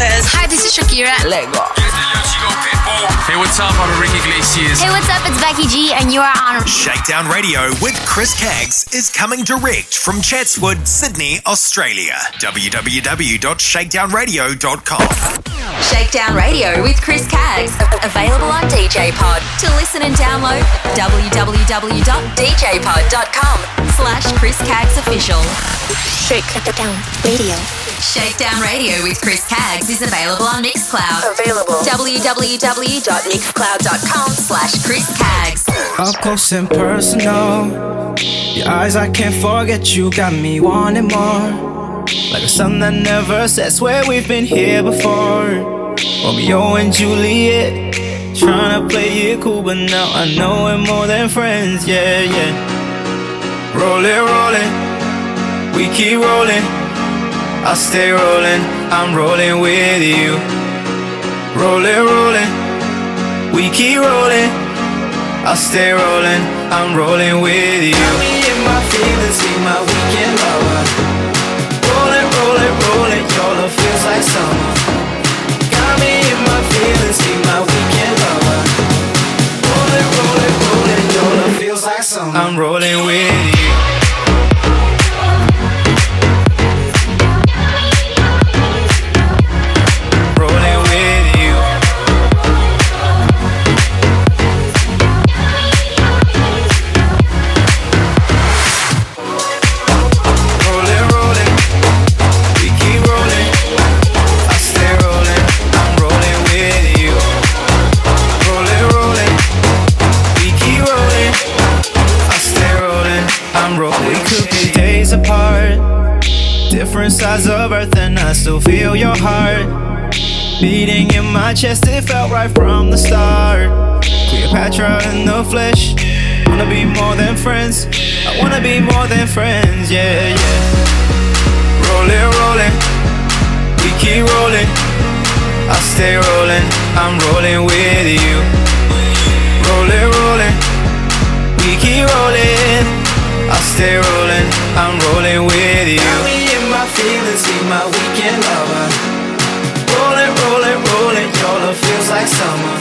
Lopez. Hi, this is Shakira. Lego. Hey, what's up? I'm Ricky Iglesias. Hey, what's up? It's Becky G, and you are on Shakedown Radio with Chris Caggs is coming direct from Chatswood, Sydney, Australia. www.shakedownradio.com. Shakedown Radio with Chris Caggs. Available on DJ Pod. To listen and download, www.djpod.com slash Chris Caggs Official. Shakedown Radio. Shakedown Radio with Chris Caggs is available on Mixcloud. Available. www.mixcloud.com slash Chris. Up close and personal. Your eyes, I can't forget. You got me wanting more. Like a sun that never sets. Swear we've been here before. Romeo and Juliet. Trying to play it cool, but now I know we're more than friends. Yeah, yeah. Roll it, roll it. We keep rolling. I stay rolling. I'm rolling with you. Roll it, rolling. We keep rolling. I'll stay rolling, I'm rolling with you. Got me in my feelings, be my weekend lover. Different sides of earth, and I still feel your heart beating in my chest. It felt right from the start. Cleopatra in the flesh. Wanna be more than friends. I wanna be more than friends. Yeah, yeah. Rolling, rolling. We keep rolling. I stay rolling. I'm rolling with you. Rolling, rolling. We keep rolling. I stay rolling. I'm rolling with you. In my my weekend lover. Rolling, rolling, rolling. Your love feels like summer.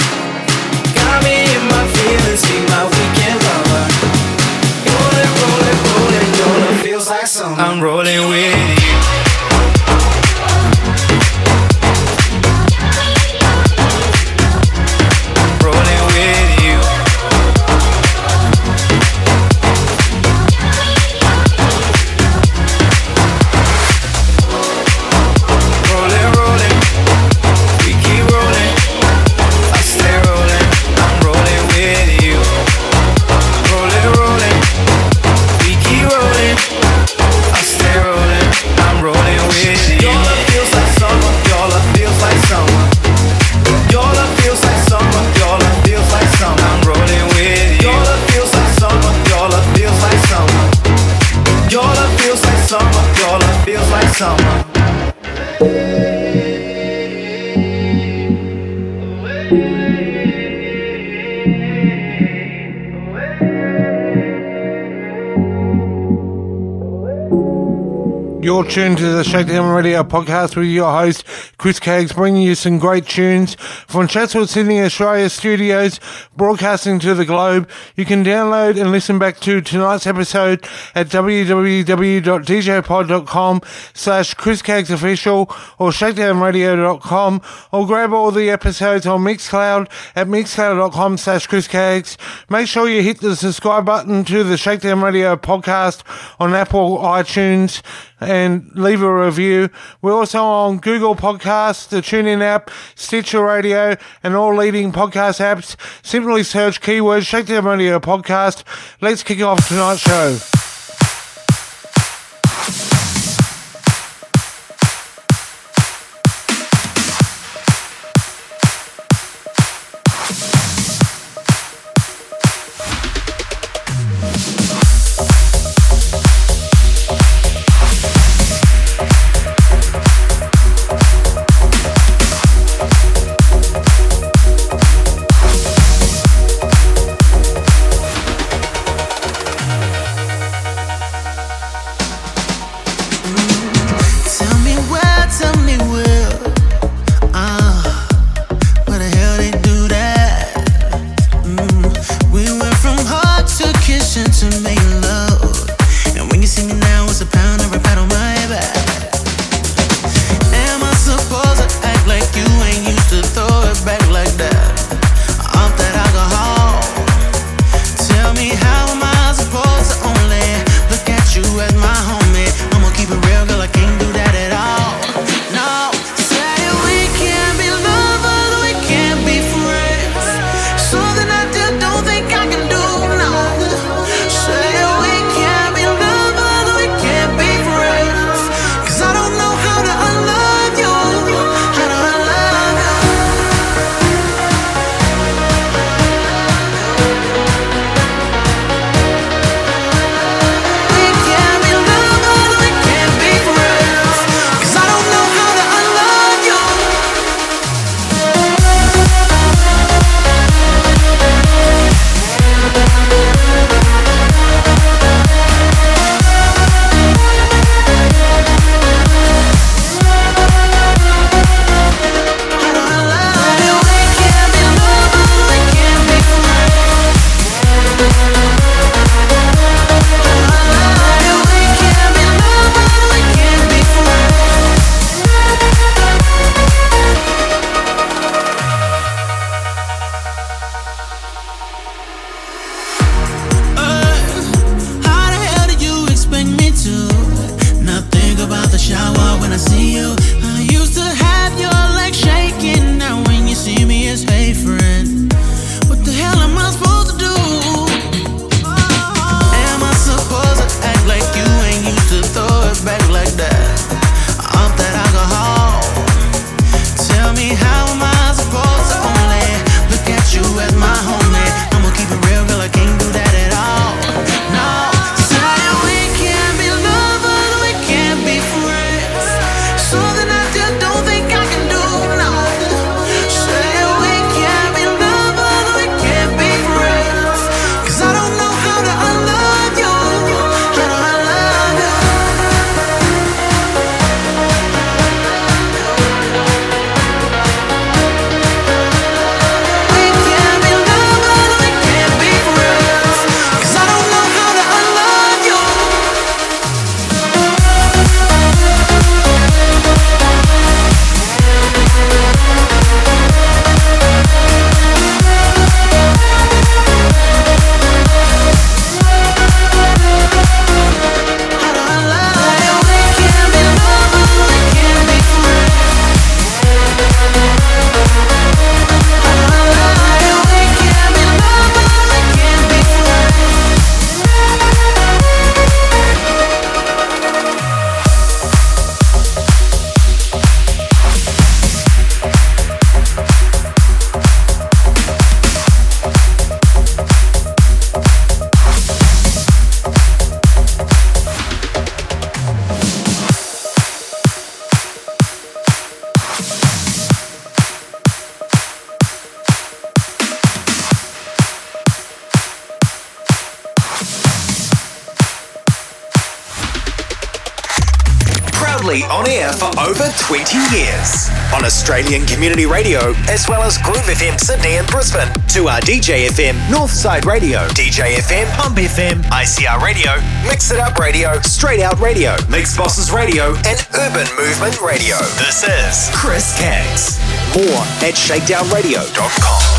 Got me in my feelings, You're tuned to the Shakedown Radio podcast with your host, Chris Caggs, bringing you some great tunes from Chatswood, Sydney, Australia studios, broadcasting to the globe. You can download and listen back to tonight's episode at www.djpod.com slash Chris Caggs official or shakedownradio.com or grab all the episodes on Mixcloud at mixcloud.com slash Chris Caggs. Make sure you hit the subscribe button to the Shakedown Radio podcast on Apple iTunes and leave a review. We're also on Google Podcasts, the TuneIn app, Stitcher Radio, and all leading podcast apps. Simply search keywords Shakedown Radio Podcast. Let's kick off tonight's show. Australian Community Radio, as well as Groove FM Sydney and Brisbane, to our DJ FM Northside Radio, DJ FM Pump FM, ICR Radio, Mix It Up Radio, Straight Out Radio, Mix Bosses Radio, and Urban Movement Radio. This is Chris Caggs. More at shakedownradio.com.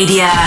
media.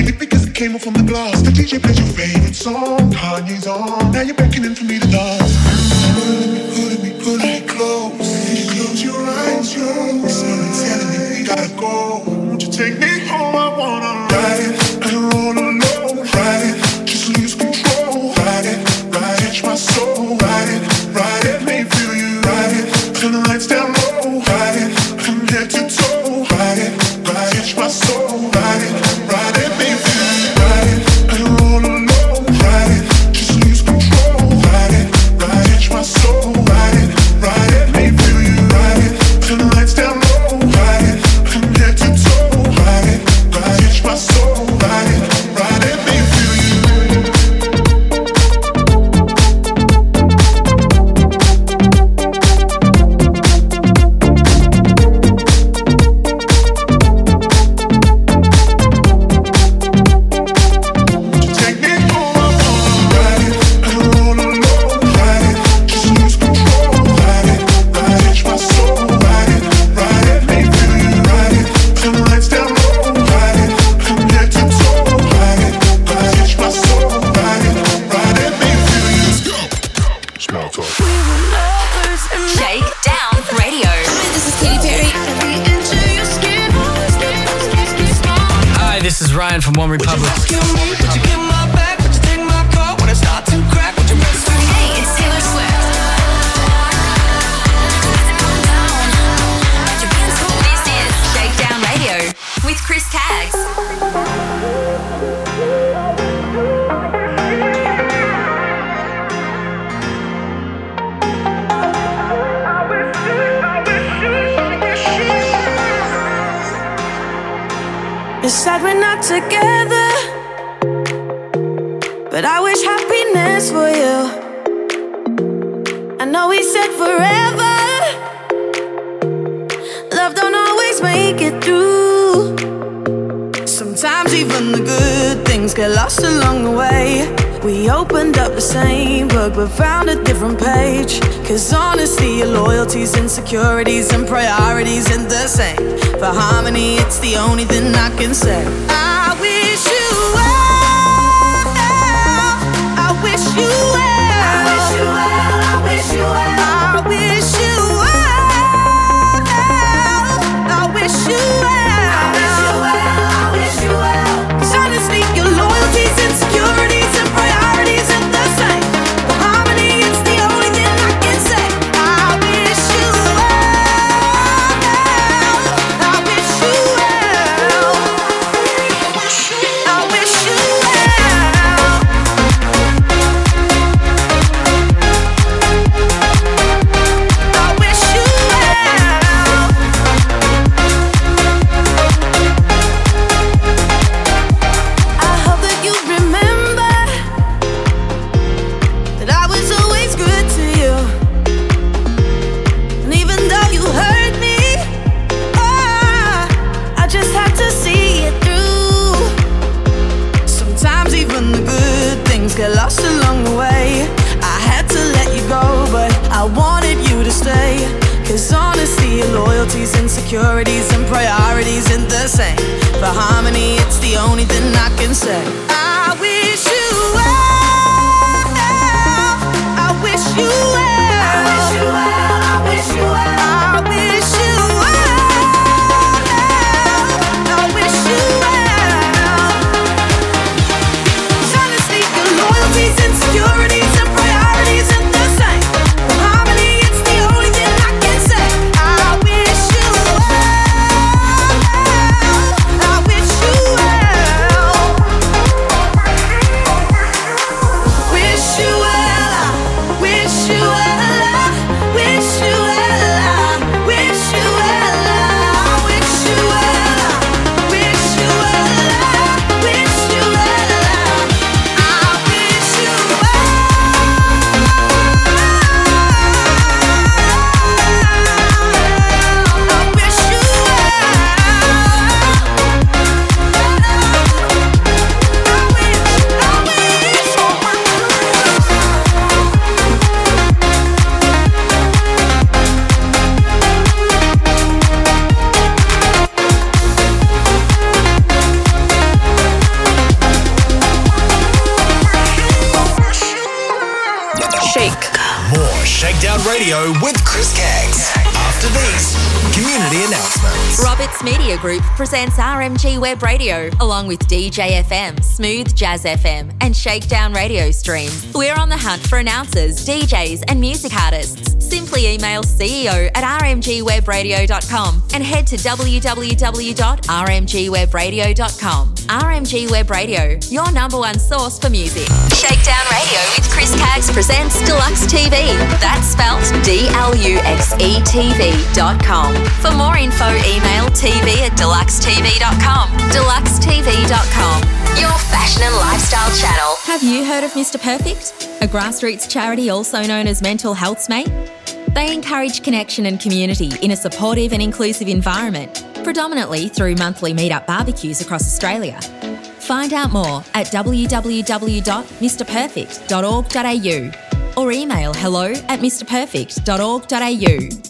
Maybe because it came off from the glass. The DJ plays your favorite song. Kanye's on. Now you're beckoning for me to dance. Put me, put me, put me close. Close your eyes, your eyes. Telling me we gotta go. Won't you take me home? I wanna ride. I presents RMG Web Radio along with DJ FM, Smooth Jazz FM, and Shakedown Radio streams. We're on the hunt for announcers, DJs, and music artists. Simply email CEO at rmgwebradio.com and head to www.rmgwebradio.com. RMG Web Radio, your number one source for music. Shakedown Radio with Chris Caggs presents Deluxe TV. That's spelt D L U X E T V.com. For more info, email tv at deluxetv.com. Deluxetv.com, your fashion and lifestyle channel. Have you heard of Mr. Perfect? A grassroots charity also known as Mental Health's Mate? They encourage connection and community in a supportive and inclusive environment, predominantly through monthly meetup barbecues across Australia. Find out more at www.mrperfect.org.au or email hello at mrperfect.org.au.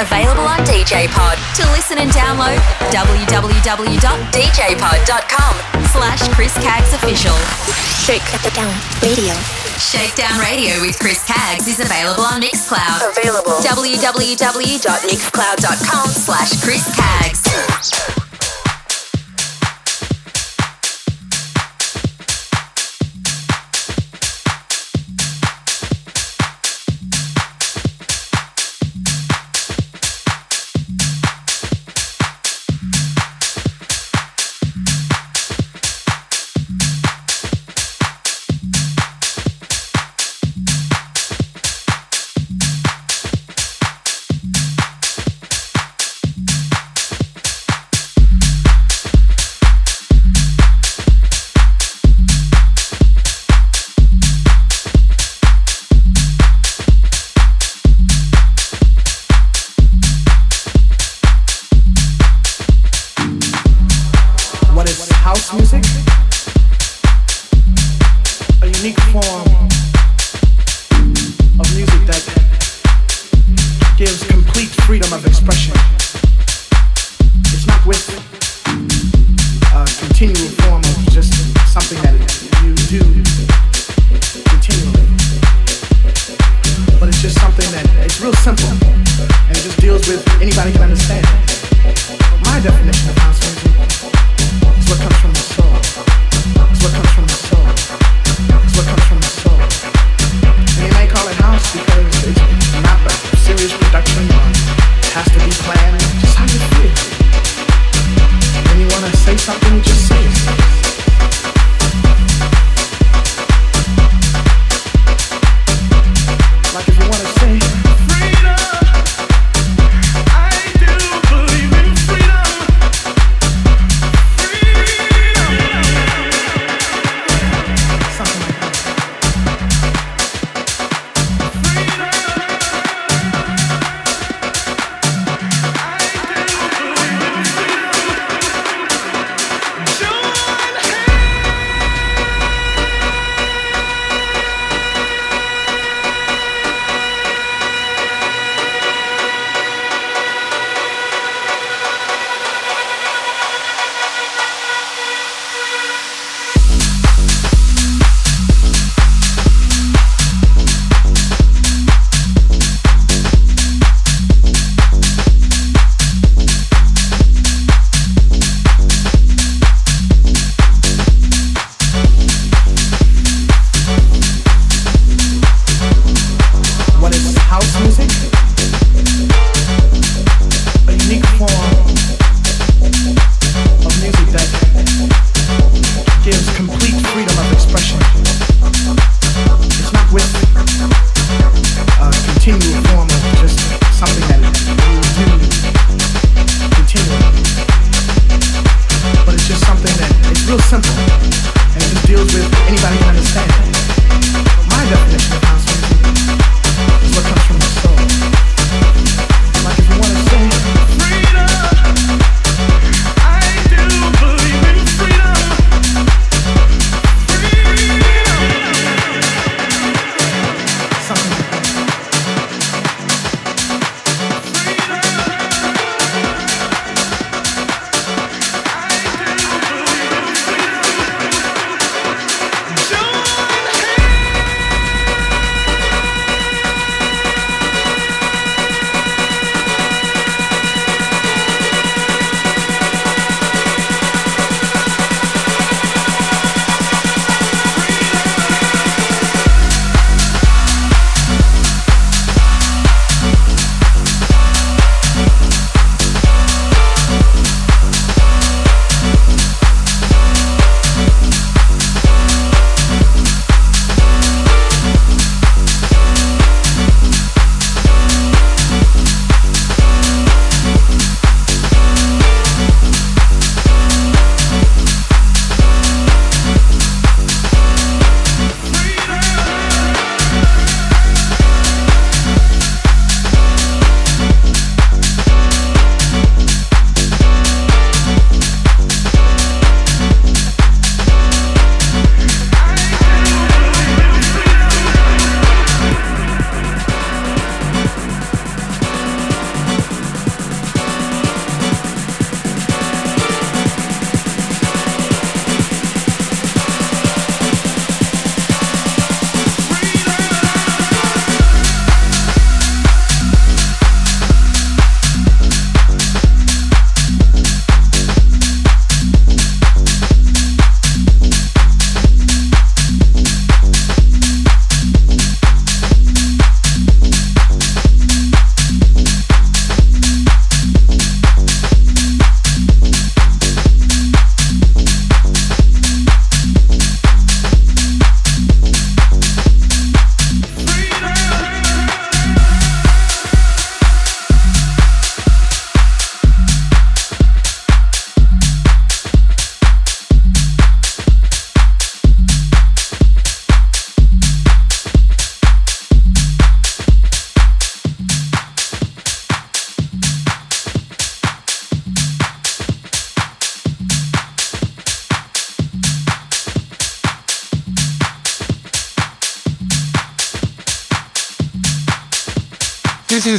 available on DJ Pod. To listen and download, www.djpod.com slash Chris Cags Official. Shakedown Radio. Shakedown Radio with Chris Cags is available on Mixcloud. Available. www.mixcloud.com slash Chris Cags.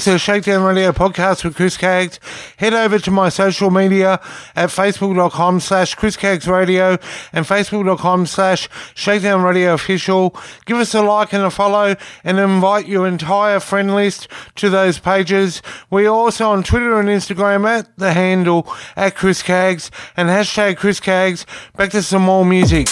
to Shakedown Radio Podcast with Chris Kaggs, head over to my social media at facebook.com slash Chris Radio and facebook.com slash Shakedown Radio Official. Give us a like and a follow and invite your entire friend list to those pages. We're also on Twitter and Instagram at the handle at chriskaggs and hashtag chriskaggs Back to some more music.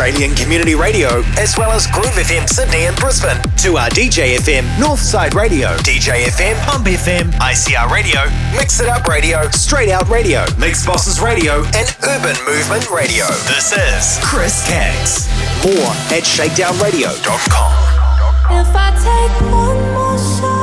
Australian Community Radio, as well as Groove FM Sydney and Brisbane, to our DJ FM Northside Radio, DJ FM Pump FM, ICR Radio, Mix It Up Radio, Straight Out Radio, Mix Bosses Radio, and Urban Movement Radio. This is Chris Caggs. More at shakedownradio.com. If I take one more shot,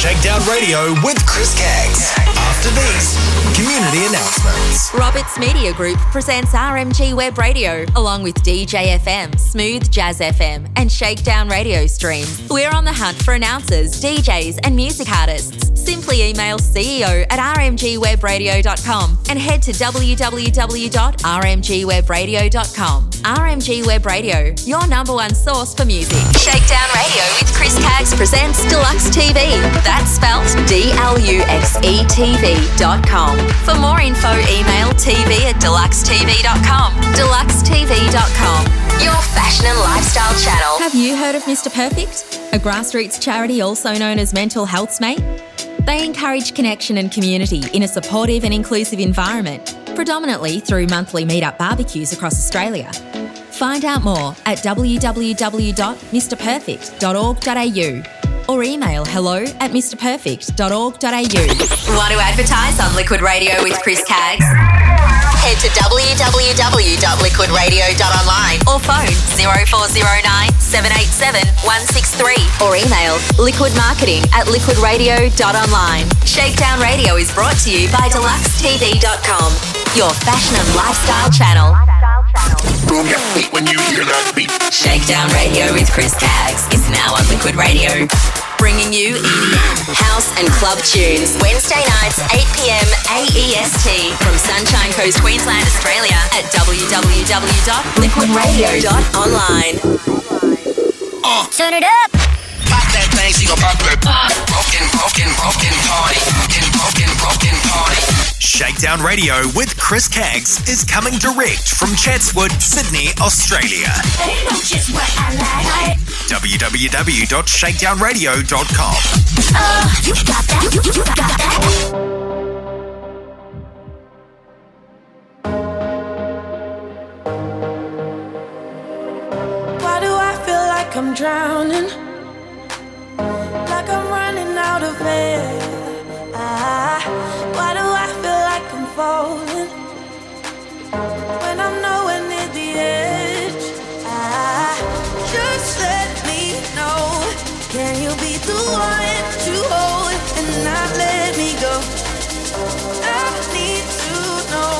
Shakedown Radio with Chris Caggs. After these, community announcements. Roberts Media Group presents RMG Web Radio along with DJ FM, Smooth Jazz FM, and Shakedown Radio streams. We're on the hunt for announcers, DJs, and music artists. Simply email CEO at rmgwebradio.com and head to www.rmgwebradio.com. RMG Web Radio, your number one source for music. Shakedown Radio with Chris Caggs presents Dluxe TV. That's spelt D L U X E T V.com. For more info, email tv at dluxetv.com. Dluxetv.com, your fashion and lifestyle channel. Have you heard of Mr. Perfect? A grassroots charity also known as Mental Health's Mate? They encourage connection and community in a supportive and inclusive environment, predominantly through monthly meetup barbecues across Australia. Find out more at www.mrperfect.org.au or email hello at mrperfect.org.au. Want to advertise on Liquid Radio with Chris Caggs? Head to www.liquidradio.online or phone 0409 787 163 or email liquidmarketing at liquidradio.online. Shakedown Radio is brought to you by dluxetv.com, your fashion and lifestyle channel. Boom your feet when you hear that beat. Shakedown Radio with Chris Caggs is now on Liquid Radio. Bringing you EDM, house and club tunes. Wednesday nights, 8 p.m. AEST from Sunshine Coast, Queensland, Australia at www.liquidradio.online. Turn it up. Pop that thing, she gon' pop. Broken, broken, broken party. Broken, broken, broken party. Shakedown Radio with Chris Caggs is coming direct from Chatswood, Sydney, Australia. www.shakedownradio.com. Oh, you got that. You, you got that. I'm drowning, like I'm running out of air. Falling when I'm nowhere near the edge? Ah, just let me know. Can you be the one to hold and not let me go? I need to know.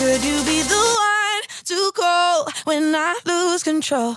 Could you be the one to call when I lose control?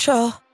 control.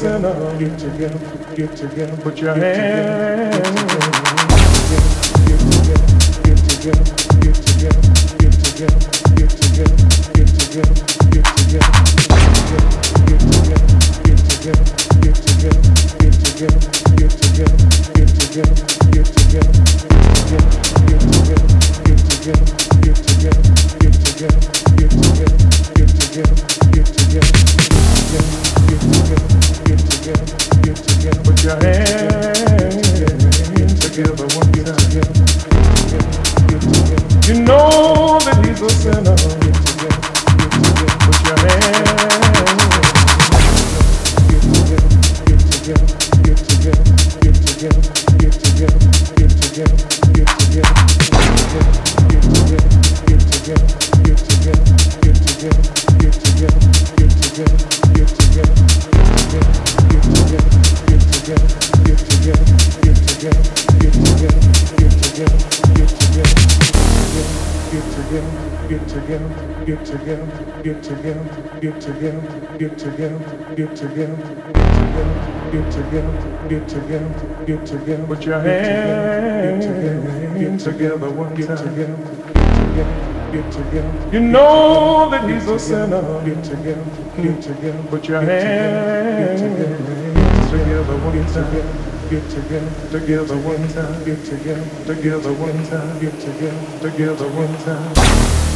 Sinner. Get together, get together, put your hands. You know that he's a sinner. Get together, get together, put your hands together, get together, get together get together. Together, one time get together, together one time, get together, together one time,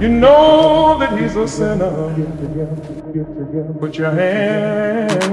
You know that he's a sinner. Put your hands.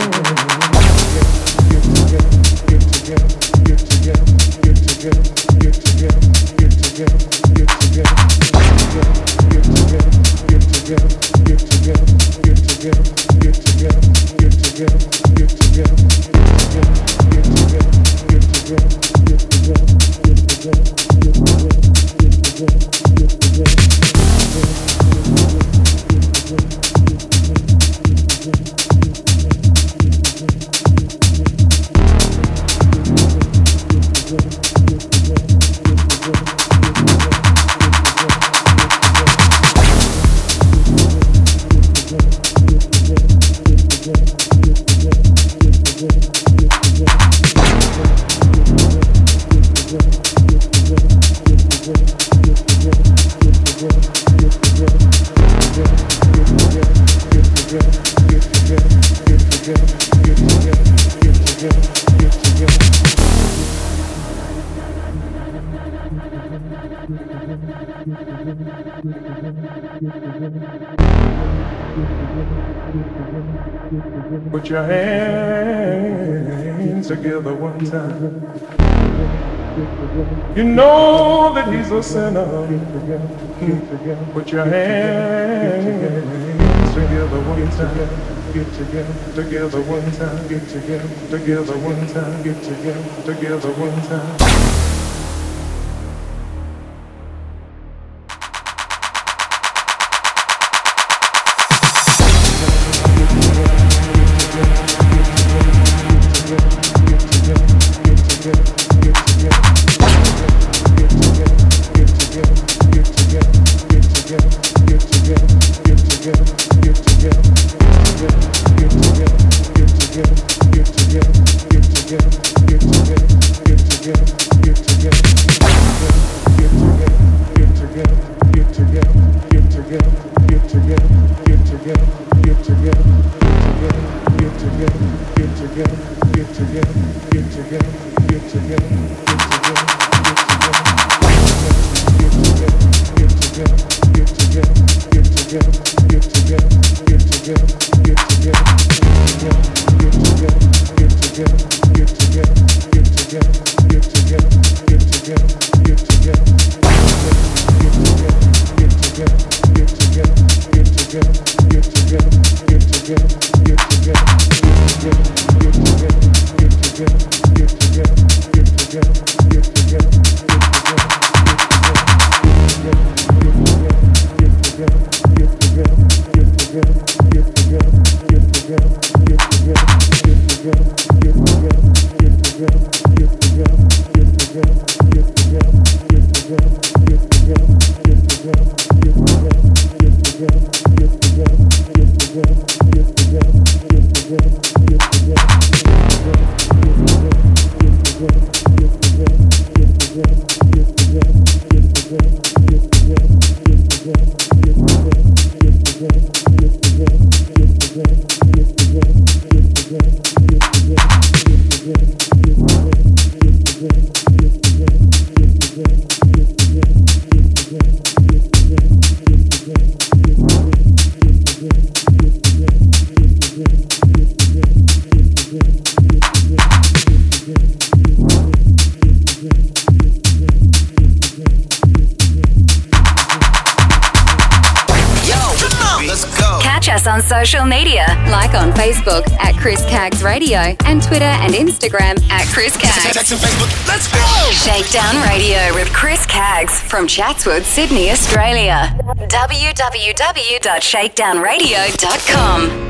You know that he's a sinner. Put your hands together one time. Get together, together one time. Get together, together one time. Get together, together one time. Go! Shakedown Radio with Chris Caggs from Chatswood, Sydney, Australia. www.shakedownradio.com.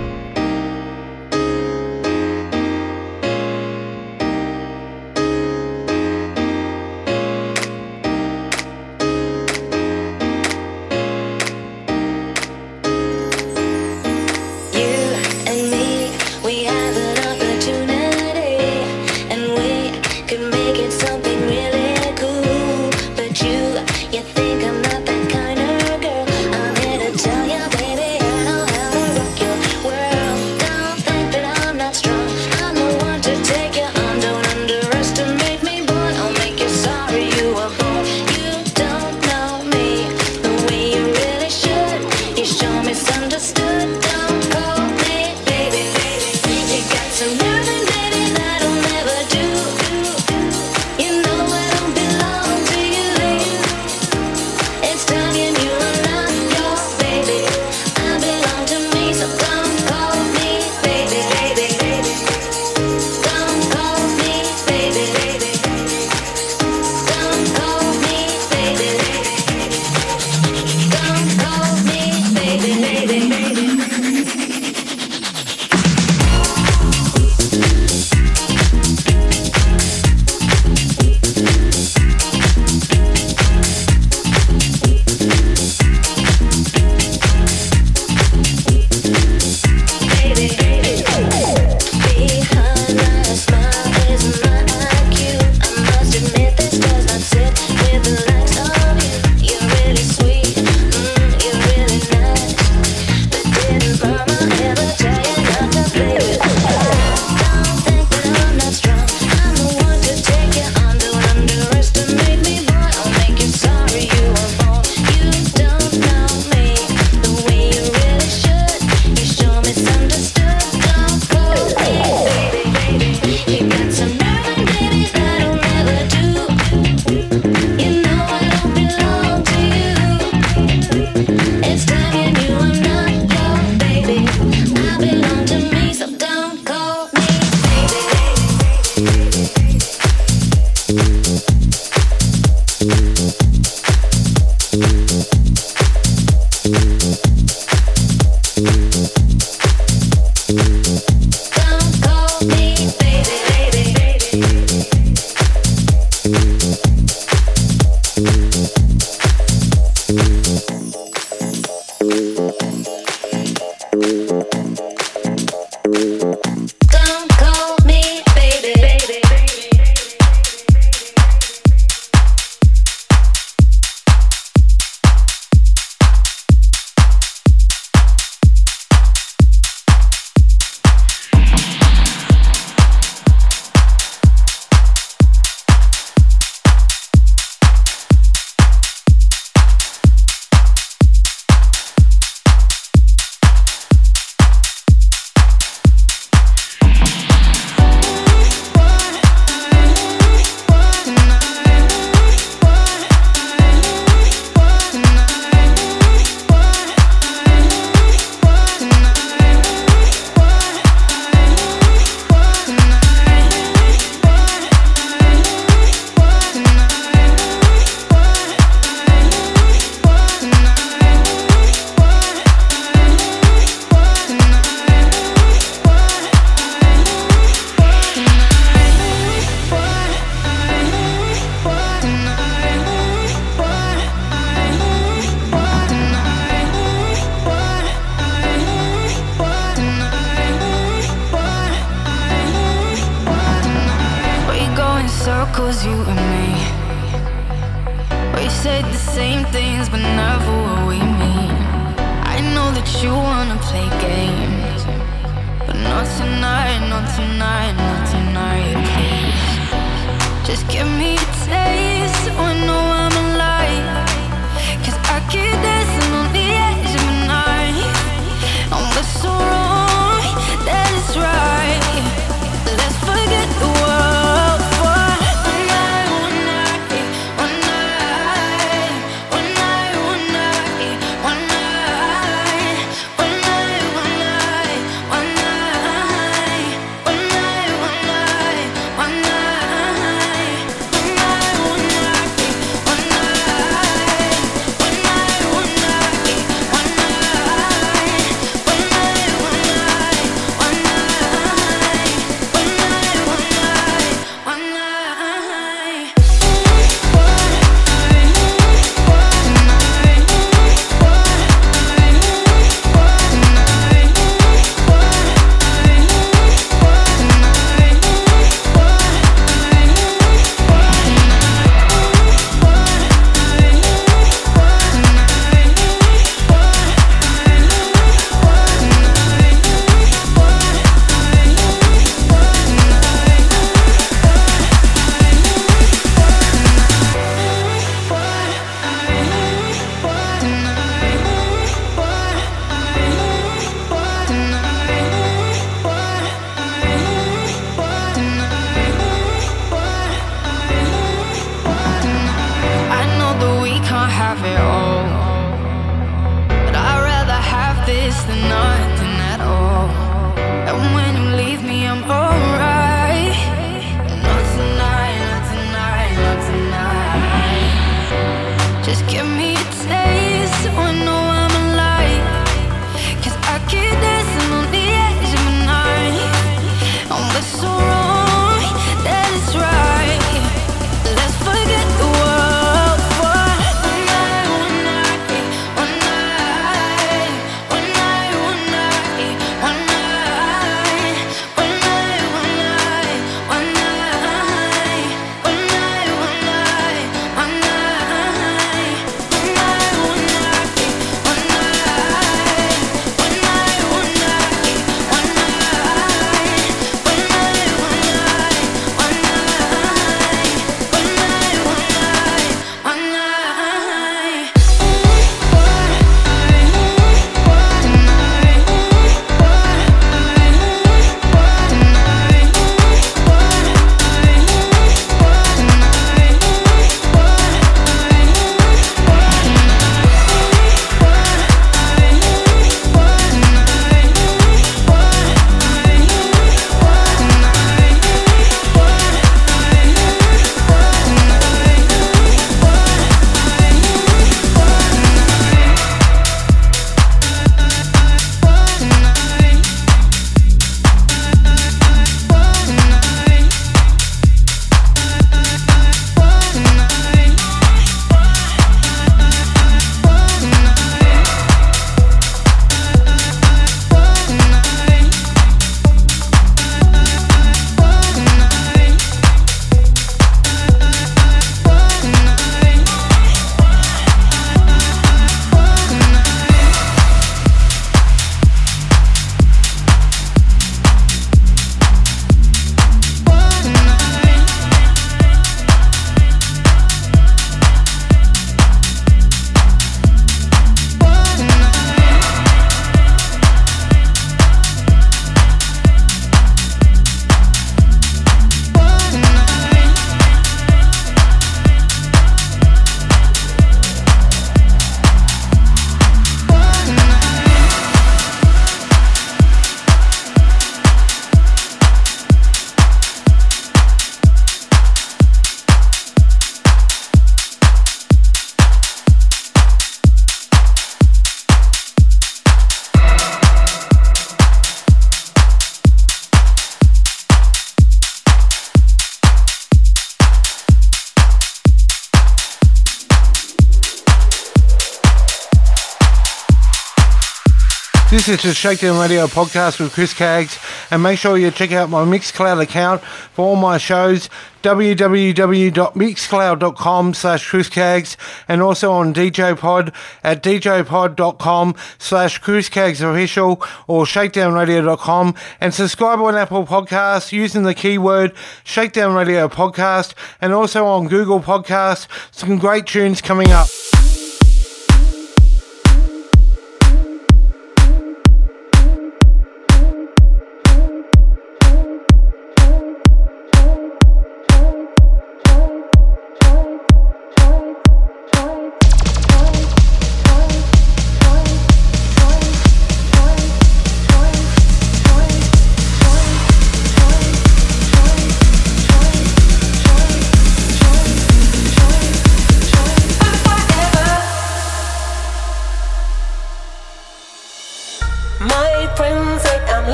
This is the Shakedown Radio podcast with Chris Caggs, and make sure you check out my Mixcloud account for all my shows, www.mixcloud.com slash Chris Caggs, and also on DJ Pod at djpod.com slash Chris Caggs official or shakedownradio.com, and subscribe on Apple Podcasts using the keyword Shakedown Radio Podcast, and also on Google Podcasts. Some great tunes coming up.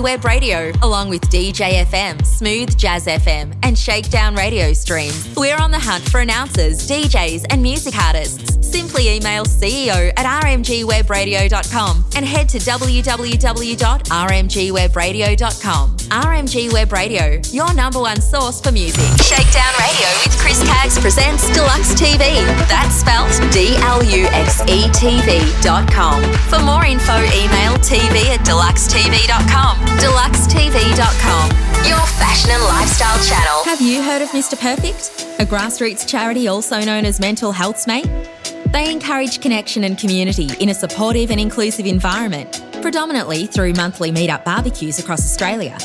Web Radio along with DJ FM, Smooth Jazz FM, and Shakedown Radio streams. We're on the hunt for announcers, DJs, and music artists. Simply email CEO at rmgwebradio.com and head to www.rmgwebradio.com. RMG Web Radio, your number one source for music. Shakedown Radio with Chris Caggs presents Dluxe TV. That's spelt D L U X E T V.com. For more info, email tv at dluxetv.com. Dluxetv.com, your fashion and lifestyle channel. Have you heard of Mr. Perfect? A grassroots charity also known as Mental Health's Mate? They encourage connection and community in a supportive and inclusive environment, predominantly through monthly meetup barbecues across Australia.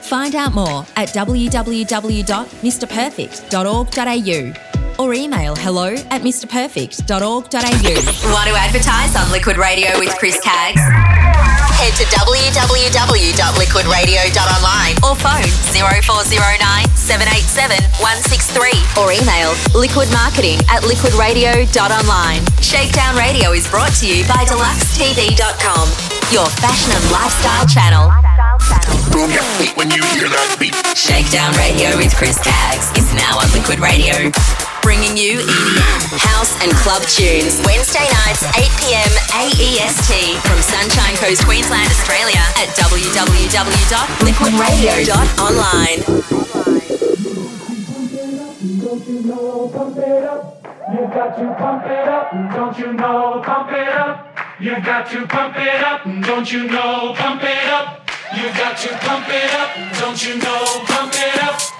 Find out more at www.mrperfect.org.au or email hello at mrperfect.org.au. Want to advertise on Liquid Radio with Chris Caggs? Head to www.liquidradio.online or phone 0409 787 163 or email liquidmarketing at liquidradio.online. Shakedown Radio is brought to you by dluxetv.com, your fashion and lifestyle channel. Boom your feet when you hear that beat. Shakedown Radio with Chris Caggs is now on Liquid Radio. Bringing you EDM, house and club tunes. Wednesday nights, 8 pm AEST from Sunshine Coast, Queensland, Australia at www.liquidradio.online. You got to pump it up. Don't you know, pump it up. You got to pump it up. Don't you know, pump it up. You got to pump it up. Don't you know, pump it up.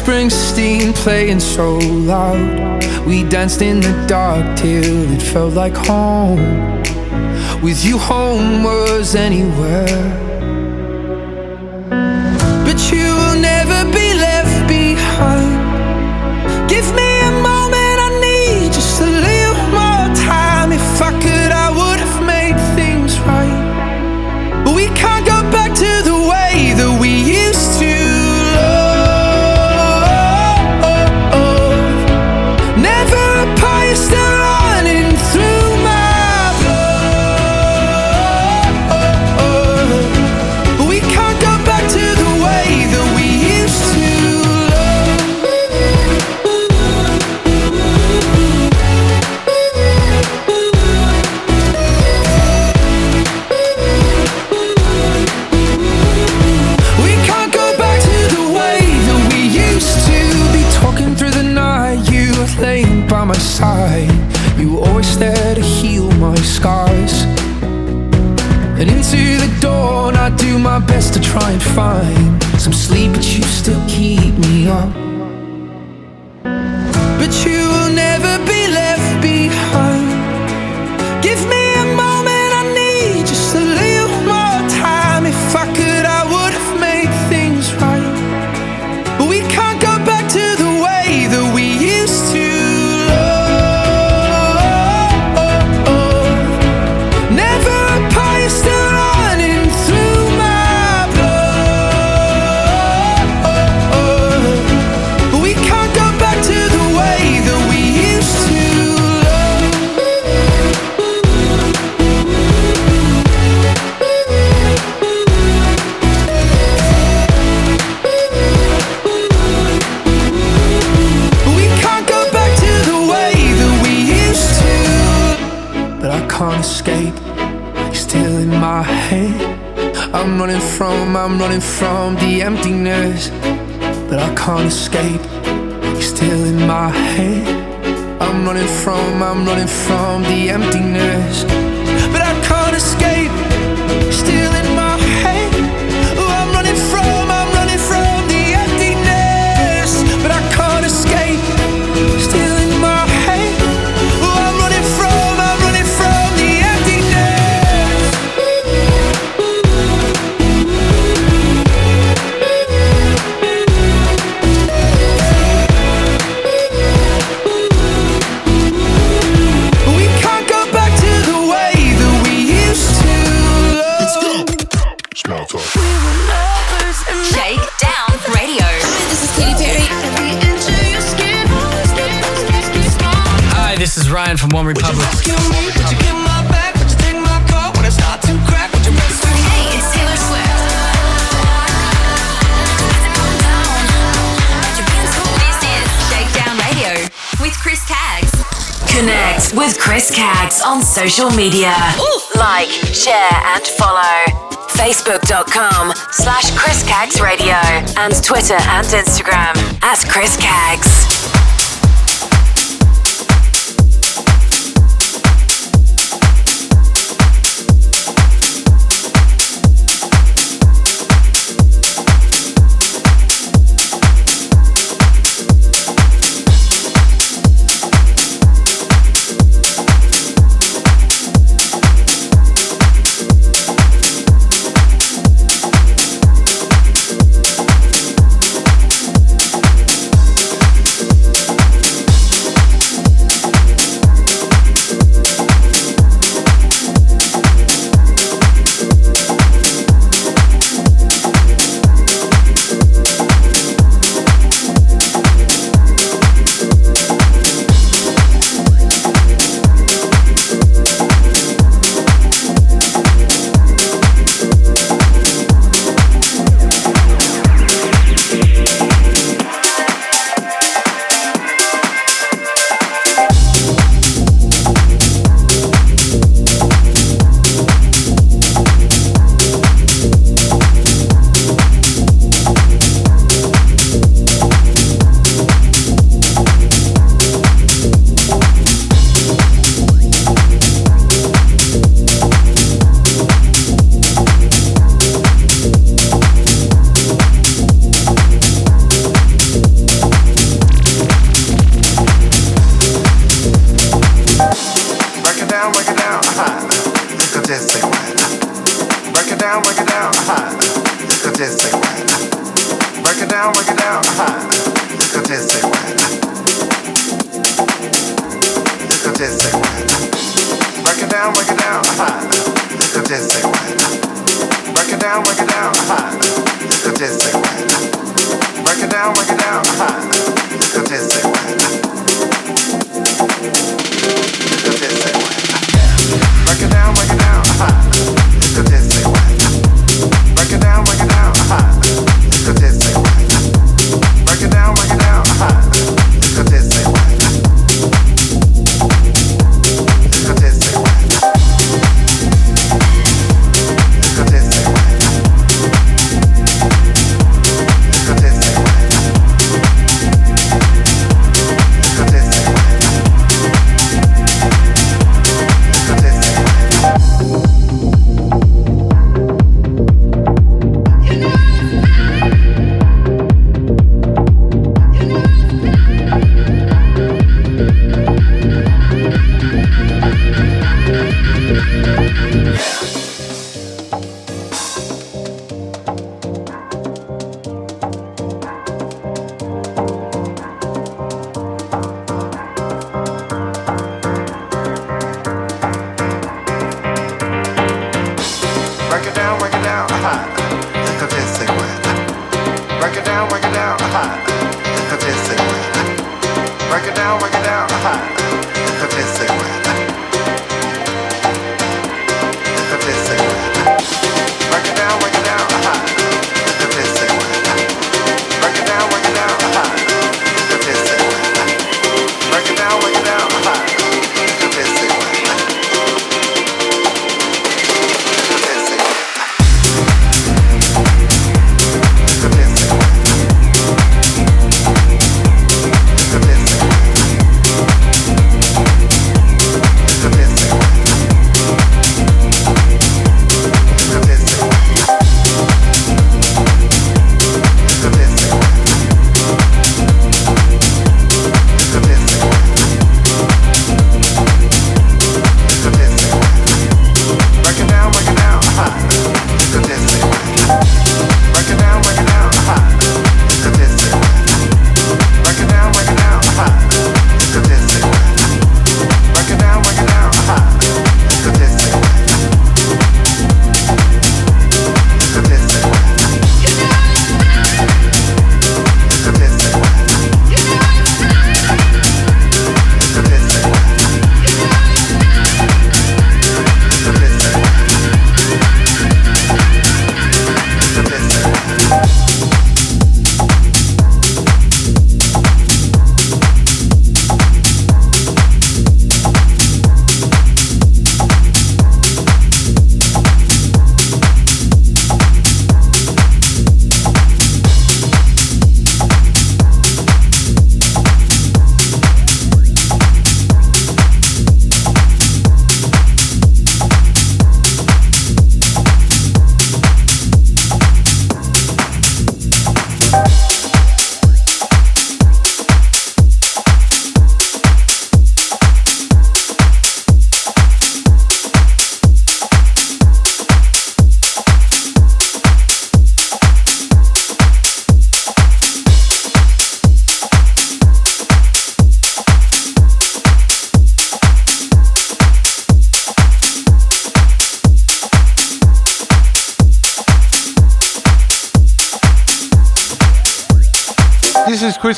Springsteen playing so loud. We danced in the dark till it felt like home. With you, home was anywhere. media. Ooh. Like, share, and follow. Facebook.com slash Chris Cags Radio and Twitter and Instagram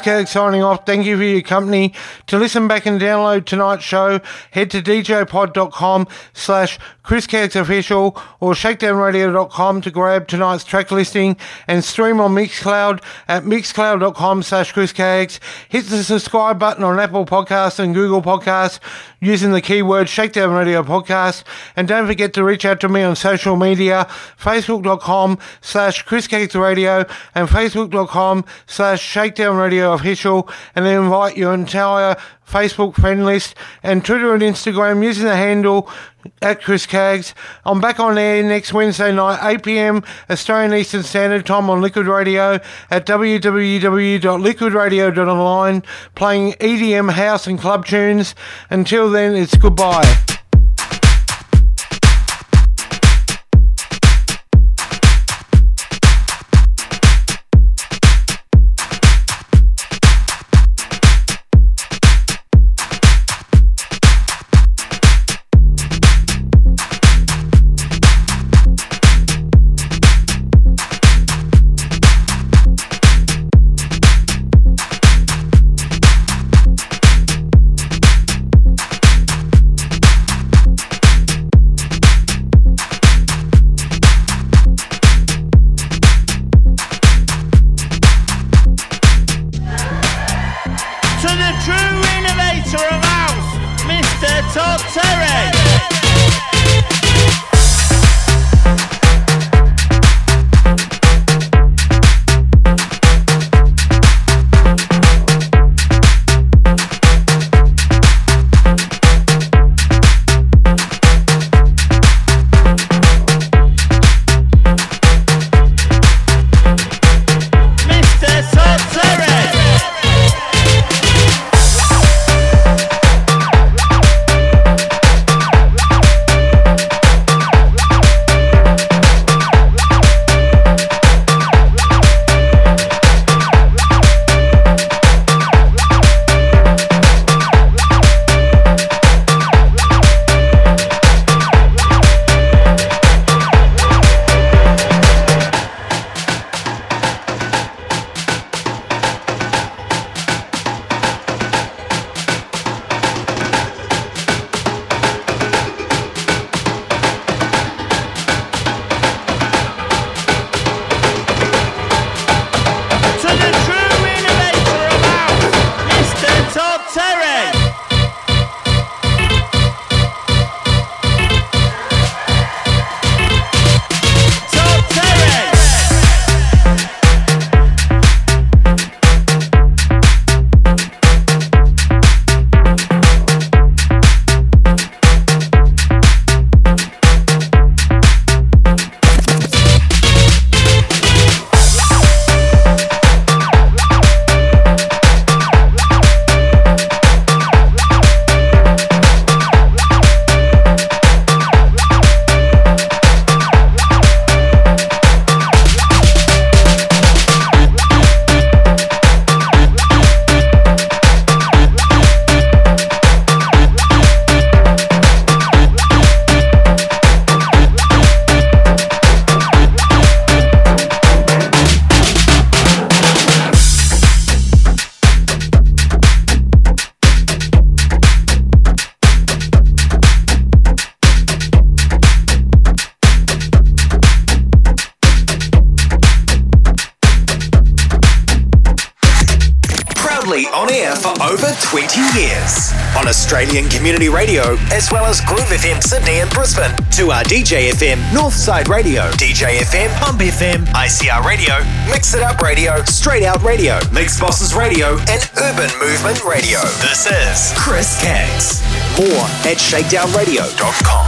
Kag signing off. Thank you for your company. To listen back and download tonight's show, head to djpod.com slash Chris Kag's official or shakedownradio.com to grab tonight's track listing and stream on Mixcloud at mixcloud.com slash Chris Kags. Hit the subscribe button on Apple Podcasts and Google Podcasts using the keyword Shakedown Radio Podcast. And don't forget to reach out to me on social media, facebook.com slash Chris Kags Radio and facebook.com slash Shakedown Radio Official and invite your entire Facebook friend list and Twitter and Instagram using the handle at Chris Kags. I'm back on air next Wednesday night, 8 pm Australian Eastern Standard Time on Liquid Radio at www.liquidradio.online, playing EDM house and club tunes. Until then, it's goodbye. Radio, as well as Groove FM Sydney and Brisbane. To our DJ FM Northside Radio, DJ FM Pump FM, ICR Radio, Mix It Up Radio, Straight Out Radio, Mix Bosses Radio, and Urban Movement Radio. This is Chris Caggs. More at shakedownradio.com.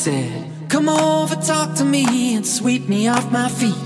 said, Come over, talk to me, and sweep me off my feet.